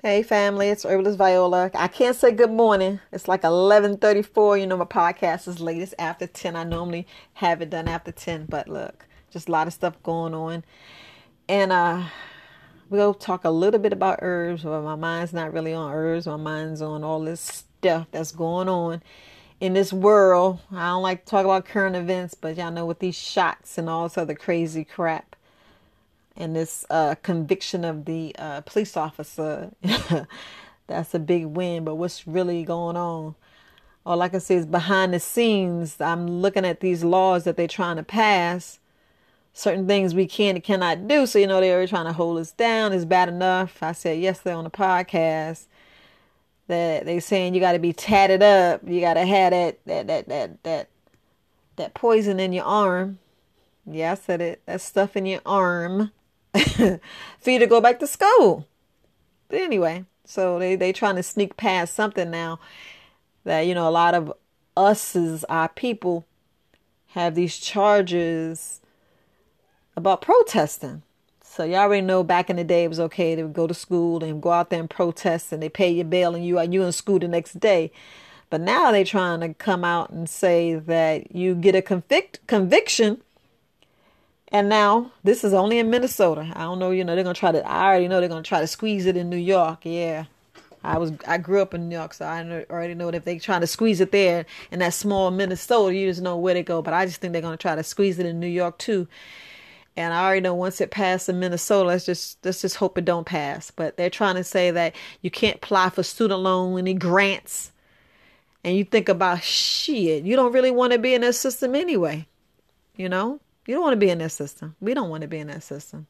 Hey family, it's Herbalist Viola. I can't say good morning. It's like 11:34. You know my podcast is latest after 10. I normally have it done after 10, but look, just a lot of stuff going on. And uh we'll talk a little bit about herbs. but my mind's not really on herbs. My mind's on all this stuff that's going on in this world. I don't like to talk about current events, but y'all know with these shots and all this other crazy crap and this uh, conviction of the uh, police officer. That's a big win, but what's really going on? All I can say is behind the scenes, I'm looking at these laws that they're trying to pass. Certain things we can and cannot do. So, you know, they're trying to hold us down. It's bad enough. I said yesterday on the podcast that they're saying you got to be tatted up. You got to have that, that, that, that, that, that poison in your arm. Yeah, I said it. That stuff in your arm for you to go back to school. But anyway, so they they trying to sneak past something now that you know a lot of us as our people have these charges about protesting. So y'all already know back in the day it was okay to go to school and go out there and protest and they pay your bail and you are you in school the next day. But now they trying to come out and say that you get a convict conviction and now this is only in Minnesota. I don't know, you know, they're gonna try to I already know they're gonna try to squeeze it in New York. Yeah. I was I grew up in New York, so I already know that if they try to squeeze it there in that small Minnesota, you just know where they go. But I just think they're gonna try to squeeze it in New York too. And I already know once it passes in Minnesota, let's just let's just hope it don't pass. But they're trying to say that you can't apply for student loan any grants. And you think about shit, you don't really want to be in that system anyway. You know? You don't want to be in that system. We don't want to be in that system.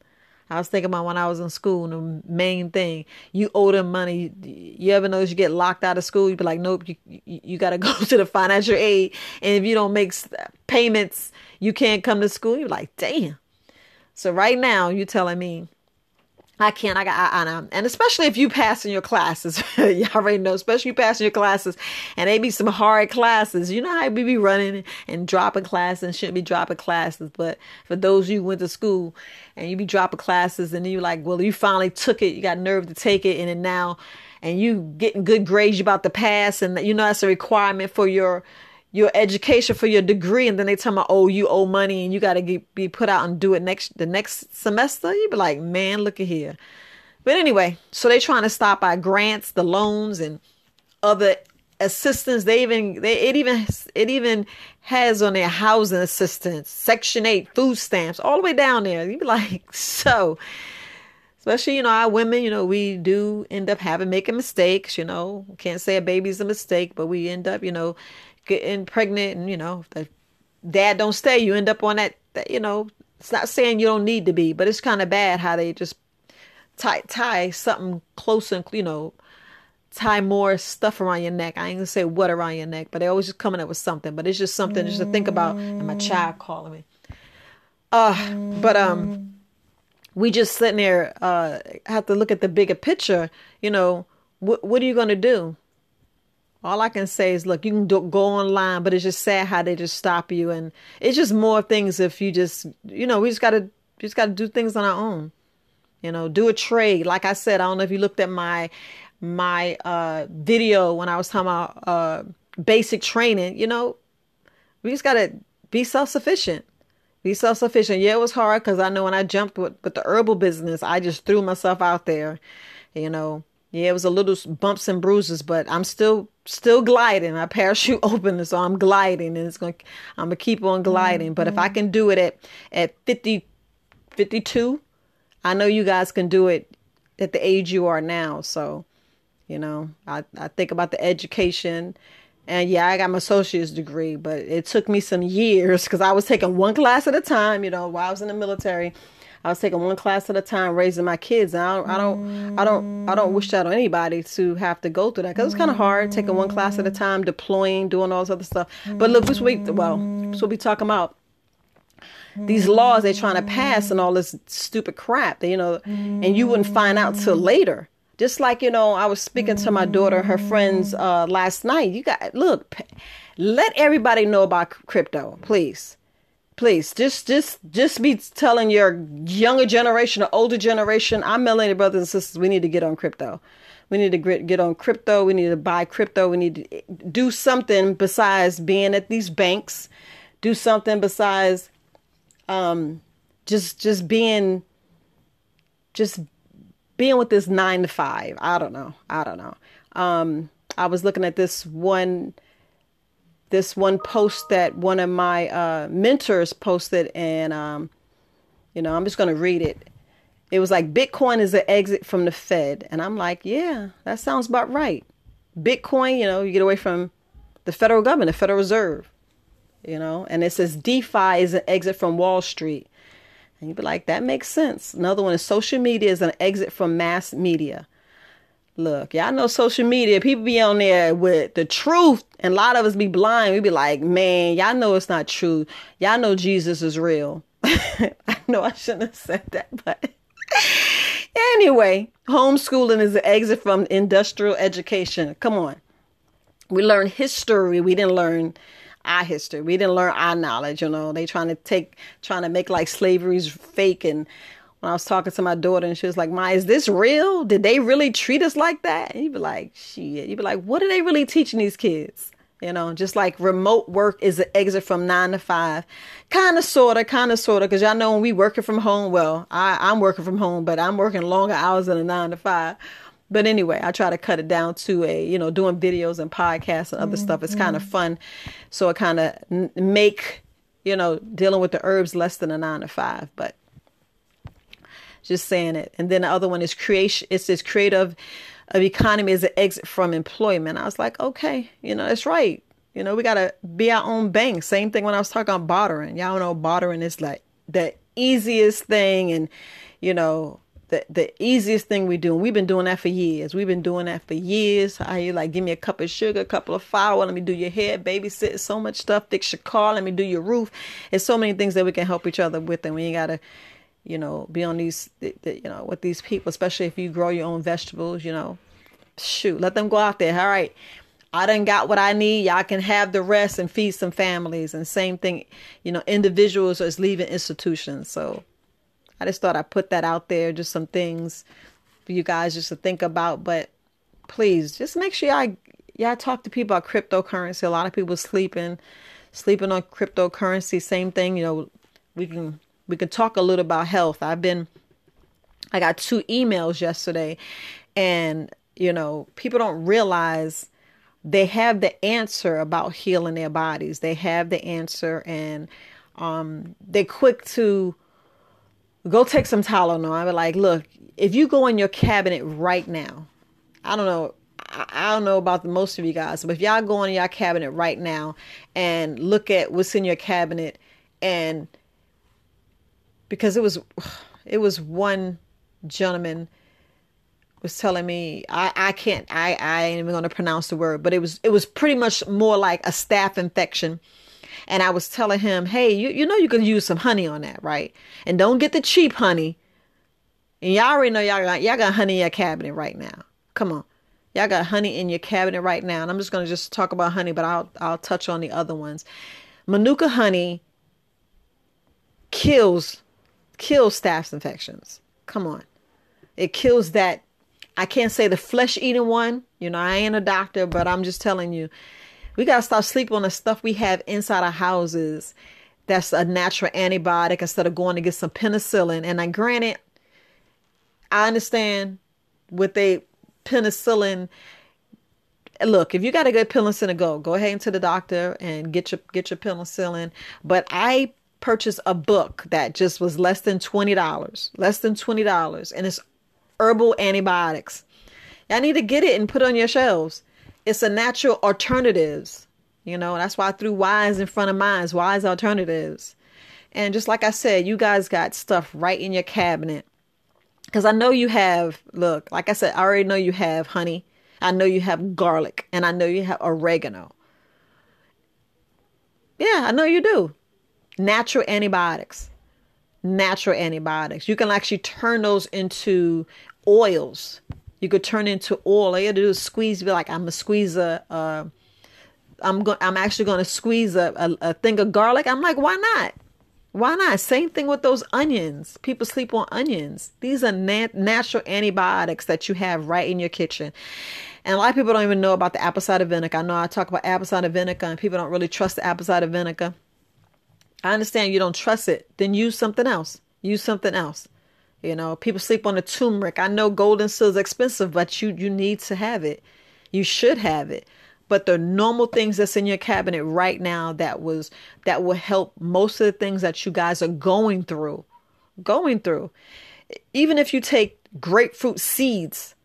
I was thinking about when I was in school, the main thing, you owe them money. You ever notice you get locked out of school? You be like, nope, you, you, got to go to the financial aid. And if you don't make payments, you can't come to school. You're like, damn. So right now, you telling me I can't. I got. I, I know. And especially if you pass in your classes, you already know. Especially you pass in your classes, and they be some hard classes. You know how we be running and dropping classes and shouldn't be dropping classes. But for those you went to school and you be dropping classes, and you like, well, you finally took it. You got nerve to take it, and then now, and you getting good grades. You about to pass, and you know that's a requirement for your your education for your degree and then they tell me oh you owe money and you got to be put out and do it next the next semester. You be like man look at here. But anyway so they trying to stop our grants the loans and other assistance. They even they it even it even has on their housing assistance section 8 food stamps all the way down there. You be like so especially you know our women you know we do end up having making mistakes you know. Can't say a baby's a mistake but we end up you know getting pregnant and you know the dad don't stay you end up on that, that you know it's not saying you don't need to be but it's kind of bad how they just tie tie something close and you know tie more stuff around your neck. I ain't gonna say what around your neck but they always just coming up with something but it's just something just to think about and my child calling me. Uh but um we just sitting there uh have to look at the bigger picture you know what what are you gonna do all I can say is, look, you can do, go online, but it's just sad how they just stop you, and it's just more things if you just, you know, we just gotta, just gotta do things on our own. You know, do a trade. Like I said, I don't know if you looked at my my uh, video when I was talking about uh, basic training. You know, we just gotta be self sufficient. Be self sufficient. Yeah, it was hard because I know when I jumped with, with the herbal business, I just threw myself out there. You know, yeah, it was a little bumps and bruises, but I'm still still gliding. My parachute open, so I'm gliding, and it's going. to I'm gonna keep on gliding. Mm-hmm. But if I mm-hmm. can do it at at 50, 52, I know you guys can do it at the age you are now. So, you know, I I think about the education. And yeah, I got my associate's degree, but it took me some years because I was taking one class at a time, you know, while I was in the military I was taking one class at a time, raising my kids. And I don't, I don't, I don't, I don't wish that on anybody to have to go through that because it's kind of hard taking one class at a time, deploying, doing all this other stuff. But look, this week, well, what we talking about. These laws they're trying to pass and all this stupid crap, you know, and you wouldn't find out till later. Just like you know, I was speaking to my daughter, her friends uh, last night. You got look, let everybody know about crypto, please please just just just be telling your younger generation or older generation i'm melanated brothers and sisters we need to get on crypto. We need to get on crypto. We need to buy crypto. We need to do something besides being at these banks. Do something besides um just just being just being with this nine to five. I don't know. I don't know. Um i was looking at this one this one post that one of my uh, mentors posted, and um, you know, I'm just going to read it. It was like Bitcoin is an exit from the Fed, and I'm like, yeah, that sounds about right. Bitcoin, you know, you get away from the federal government, the Federal Reserve, you know, and it says DeFi is an exit from Wall Street. And you'd be like, that makes sense. Another one is social media is an exit from mass media. Look, y'all know social media, people be on there with the truth, and a lot of us be blind. We be like, man, y'all know it's not true. Y'all know Jesus is real. I know I shouldn't have said that, but anyway, homeschooling is the exit from industrial education. Come on. We learn history. We didn't learn our history. We didn't learn our knowledge, you know. They trying to take trying to make like slavery's fake and when I was talking to my daughter and she was like, Ma, is this real? Did they really treat us like that? And you'd be like, shit. You'd be like, what are they really teaching these kids? You know, just like remote work is an exit from nine to five. Kind of, sort of, kind of, sort of. Because y'all know when we working from home, well, I, I'm working from home, but I'm working longer hours than a nine to five. But anyway, I try to cut it down to a, you know, doing videos and podcasts and other mm-hmm. stuff. It's kind of fun. So it kind of n- make, you know, dealing with the herbs less than a nine to five. But just saying it. And then the other one is creation. It says creative of economy as an exit from employment. I was like, okay, you know, that's right. You know, we gotta be our own bank. Same thing when I was talking about bartering. Y'all know bartering is like the easiest thing and you know, the the easiest thing we do. And we've been doing that for years. We've been doing that for years. I you like give me a cup of sugar, a couple of flour, let me do your hair, babysit, so much stuff, fix your car, let me do your roof. It's so many things that we can help each other with and we ain't gotta you know, be on these, you know, with these people, especially if you grow your own vegetables, you know, shoot, let them go out there. All right. I done got what I need. Y'all can have the rest and feed some families. And same thing, you know, individuals is leaving institutions. So I just thought I'd put that out there, just some things for you guys just to think about. But please just make sure y'all, y'all talk to people about cryptocurrency. A lot of people sleeping, sleeping on cryptocurrency. Same thing, you know, we can we can talk a little about health. I've been, I got two emails yesterday, and you know, people don't realize they have the answer about healing their bodies. They have the answer, and um, they're quick to go take some Tylenol. I'm like, look, if you go in your cabinet right now, I don't know. I don't know about the most of you guys, but if y'all go in your cabinet right now and look at what's in your cabinet and because it was it was one gentleman was telling me I, I can't I, I ain't even gonna pronounce the word, but it was it was pretty much more like a staph infection. And I was telling him, hey, you, you know you can use some honey on that, right? And don't get the cheap honey. And y'all already know y'all got y'all got honey in your cabinet right now. Come on. Y'all got honey in your cabinet right now. And I'm just gonna just talk about honey, but I'll I'll touch on the other ones. Manuka honey kills kills staph infections. Come on. It kills that. I can't say the flesh eating one. You know, I ain't a doctor, but I'm just telling you, we got to stop sleeping on the stuff we have inside our houses that's a natural antibiotic instead of going to get some penicillin. And I granted, I understand with a penicillin. Look, if you got a good penicillin to go, go ahead into the doctor and get your get your penicillin. But I purchase a book that just was less than $20, less than $20, and it's herbal antibiotics. I need to get it and put it on your shelves. It's a natural alternatives. You know, that's why I threw wise in front of mine, wise alternatives. And just like I said, you guys got stuff right in your cabinet. Because I know you have, look, like I said, I already know you have honey. I know you have garlic. And I know you have oregano. Yeah, I know you do natural antibiotics. Natural antibiotics. You can actually turn those into oils. You could turn into oil. All you gotta do is squeeze. Be like, I'm gonna squeeze a. am going. I'm actually gonna squeeze a, a, a thing of garlic. I'm like, why not? Why not? Same thing with those onions. People sleep on onions. These are nat- natural antibiotics that you have right in your kitchen. And a lot of people don't even know about the apple cider vinegar. I know I talk about apple cider vinegar and people don't really trust the apple cider vinegar. I understand you don't trust it. Then use something else. Use something else. You know, people sleep on the turmeric. I know golden seal is expensive, but you you need to have it. You should have it. But the normal things that's in your cabinet right now that was that will help most of the things that you guys are going through. Going through. Even if you take grapefruit seeds.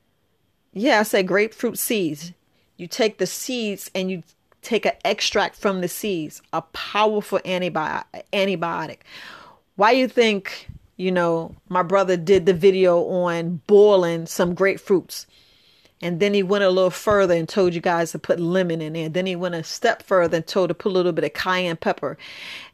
Yeah, I say grapefruit seeds. You take the seeds and you take an extract from the seeds, a powerful antibiotic. antibiotic. Why you think you know, my brother did the video on boiling some grapefruits. And then he went a little further and told you guys to put lemon in there. Then he went a step further and told to put a little bit of cayenne pepper.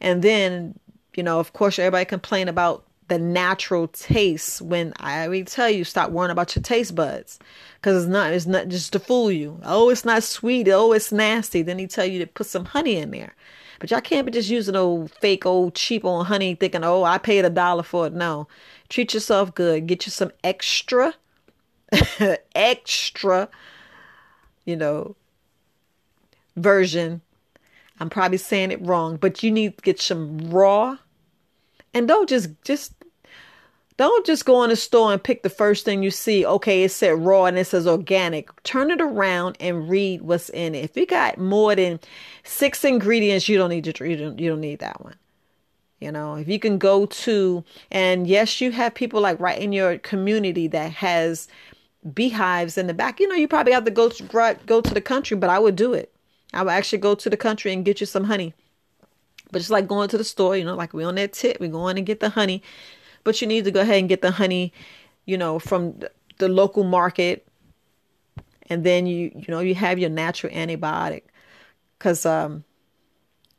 And then, you know, of course, everybody complain about the natural taste when I tell you stop worrying about your taste buds because it's not it's not just to fool you. Oh, it's not sweet. Oh, it's nasty. Then he tell you to put some honey in there. But y'all can't be just using old fake, old cheap old honey thinking, oh, I paid a dollar for it. No. Treat yourself good. Get you some extra, extra, you know, version. I'm probably saying it wrong, but you need to get some raw. And don't just just don't just go in the store and pick the first thing you see. Okay, it said raw and it says organic. Turn it around and read what's in it. If you got more than six ingredients, you don't need to you don't, you don't need that one. You know, if you can go to and yes, you have people like right in your community that has beehives in the back. You know, you probably have to go to go to the country, but I would do it. I would actually go to the country and get you some honey. But it's like going to the store, you know, like we on that tip, we go in and get the honey but you need to go ahead and get the honey, you know, from the local market. And then you, you know, you have your natural antibiotic. Cause, um,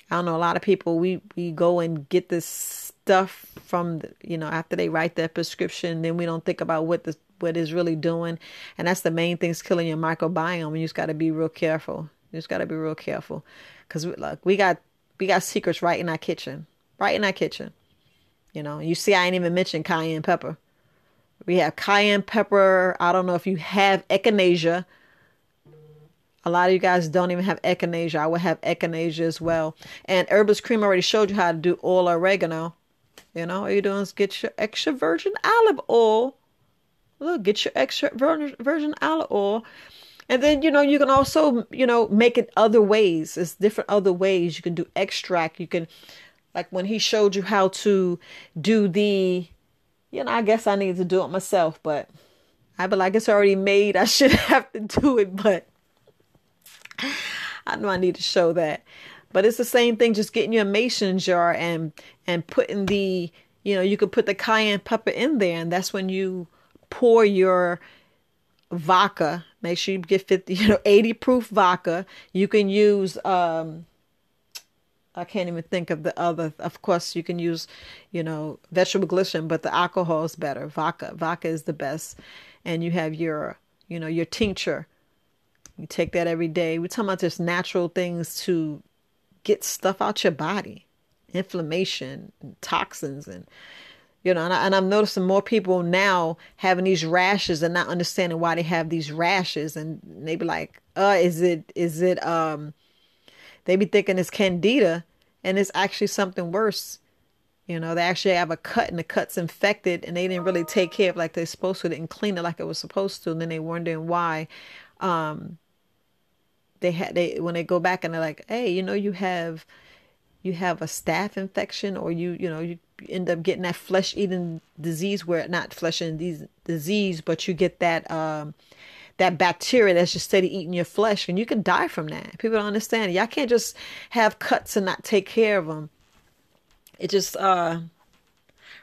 I don't know, a lot of people, we, we go and get this stuff from, the, you know, after they write their prescription, then we don't think about what the, what is really doing. And that's the main thing is killing your microbiome. And you just got to be real careful. You just got to be real careful. Cause look, we got, we got secrets right in our kitchen, right in our kitchen. You know, you see, I ain't even mentioned cayenne pepper. We have cayenne pepper. I don't know if you have echinacea. A lot of you guys don't even have echinacea. I would have echinacea as well. And Herbalist Cream already showed you how to do oil oregano. You know, all you're doing is get your extra virgin olive oil. Look, get your extra virgin olive oil. And then, you know, you can also, you know, make it other ways. It's different other ways. You can do extract. You can like when he showed you how to do the, you know, I guess I need to do it myself, but I be like, it's already made. I should have to do it, but I know I need to show that. But it's the same thing, just getting your mason jar and and putting the, you know, you could put the cayenne pepper in there, and that's when you pour your vodka. Make sure you get 50, you know, 80 proof vodka. You can use um I can't even think of the other. Of course, you can use, you know, vegetable glycerin, but the alcohol is better. Vodka, vodka is the best. And you have your, you know, your tincture. You take that every day. We're talking about just natural things to get stuff out your body, inflammation, and toxins, and you know. And, I, I'm noticing more people now having these rashes and not understanding why they have these rashes, and they be like, "Uh, is it is it um." They be thinking it's candida and it's actually something worse. You know, they actually have a cut and the cut's infected and they didn't really take care of like they're supposed to, they didn't clean it like it was supposed to, and then they're wondering why um they had they when they go back and they're like, Hey, you know, you have you have a staph infection or you you know, you end up getting that flesh eating disease where not flesh eating disease, but you get that um that bacteria that's just steady eating your flesh and you can die from that. People don't understand. Y'all can't just have cuts and not take care of them it just uh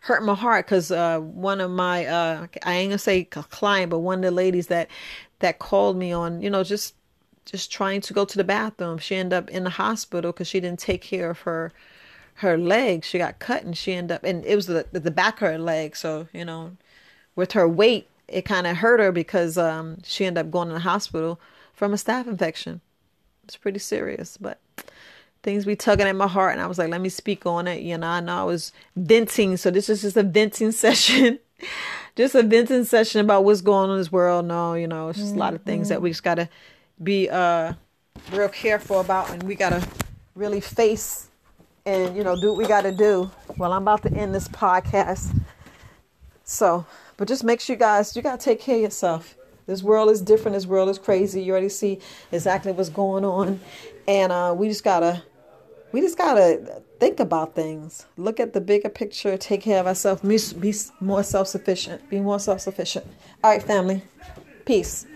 hurt my heart because uh one of my uh i ain't gonna say client but one of the ladies that that called me on you know just just trying to go to the bathroom. She ended up in the hospital because she didn't take care of her her leg. She got cut and she ended up and it was the, the back of her leg. So you know with her weight it kind of hurt her because um, she ended up going to the hospital from a staph infection. It's pretty serious, but things be tugging at my heart and I was like, let me speak on it. You know, I know I was venting, so this is just a venting session. just a venting session about what's going on in this world. No, you know, it's just a lot of things that we just gotta be uh real careful about and we gotta really face and you know do what we gotta do. Well, I'm about to end this podcast. So, but just make sure you guys you gotta take care of yourself. This world is different. This world is crazy. You already see exactly what's going on, and uh, we just gotta we just gotta think about things. Look at the bigger picture. Take care of ourselves. Be, more self sufficient. Be more self sufficient. All right, family. Peace.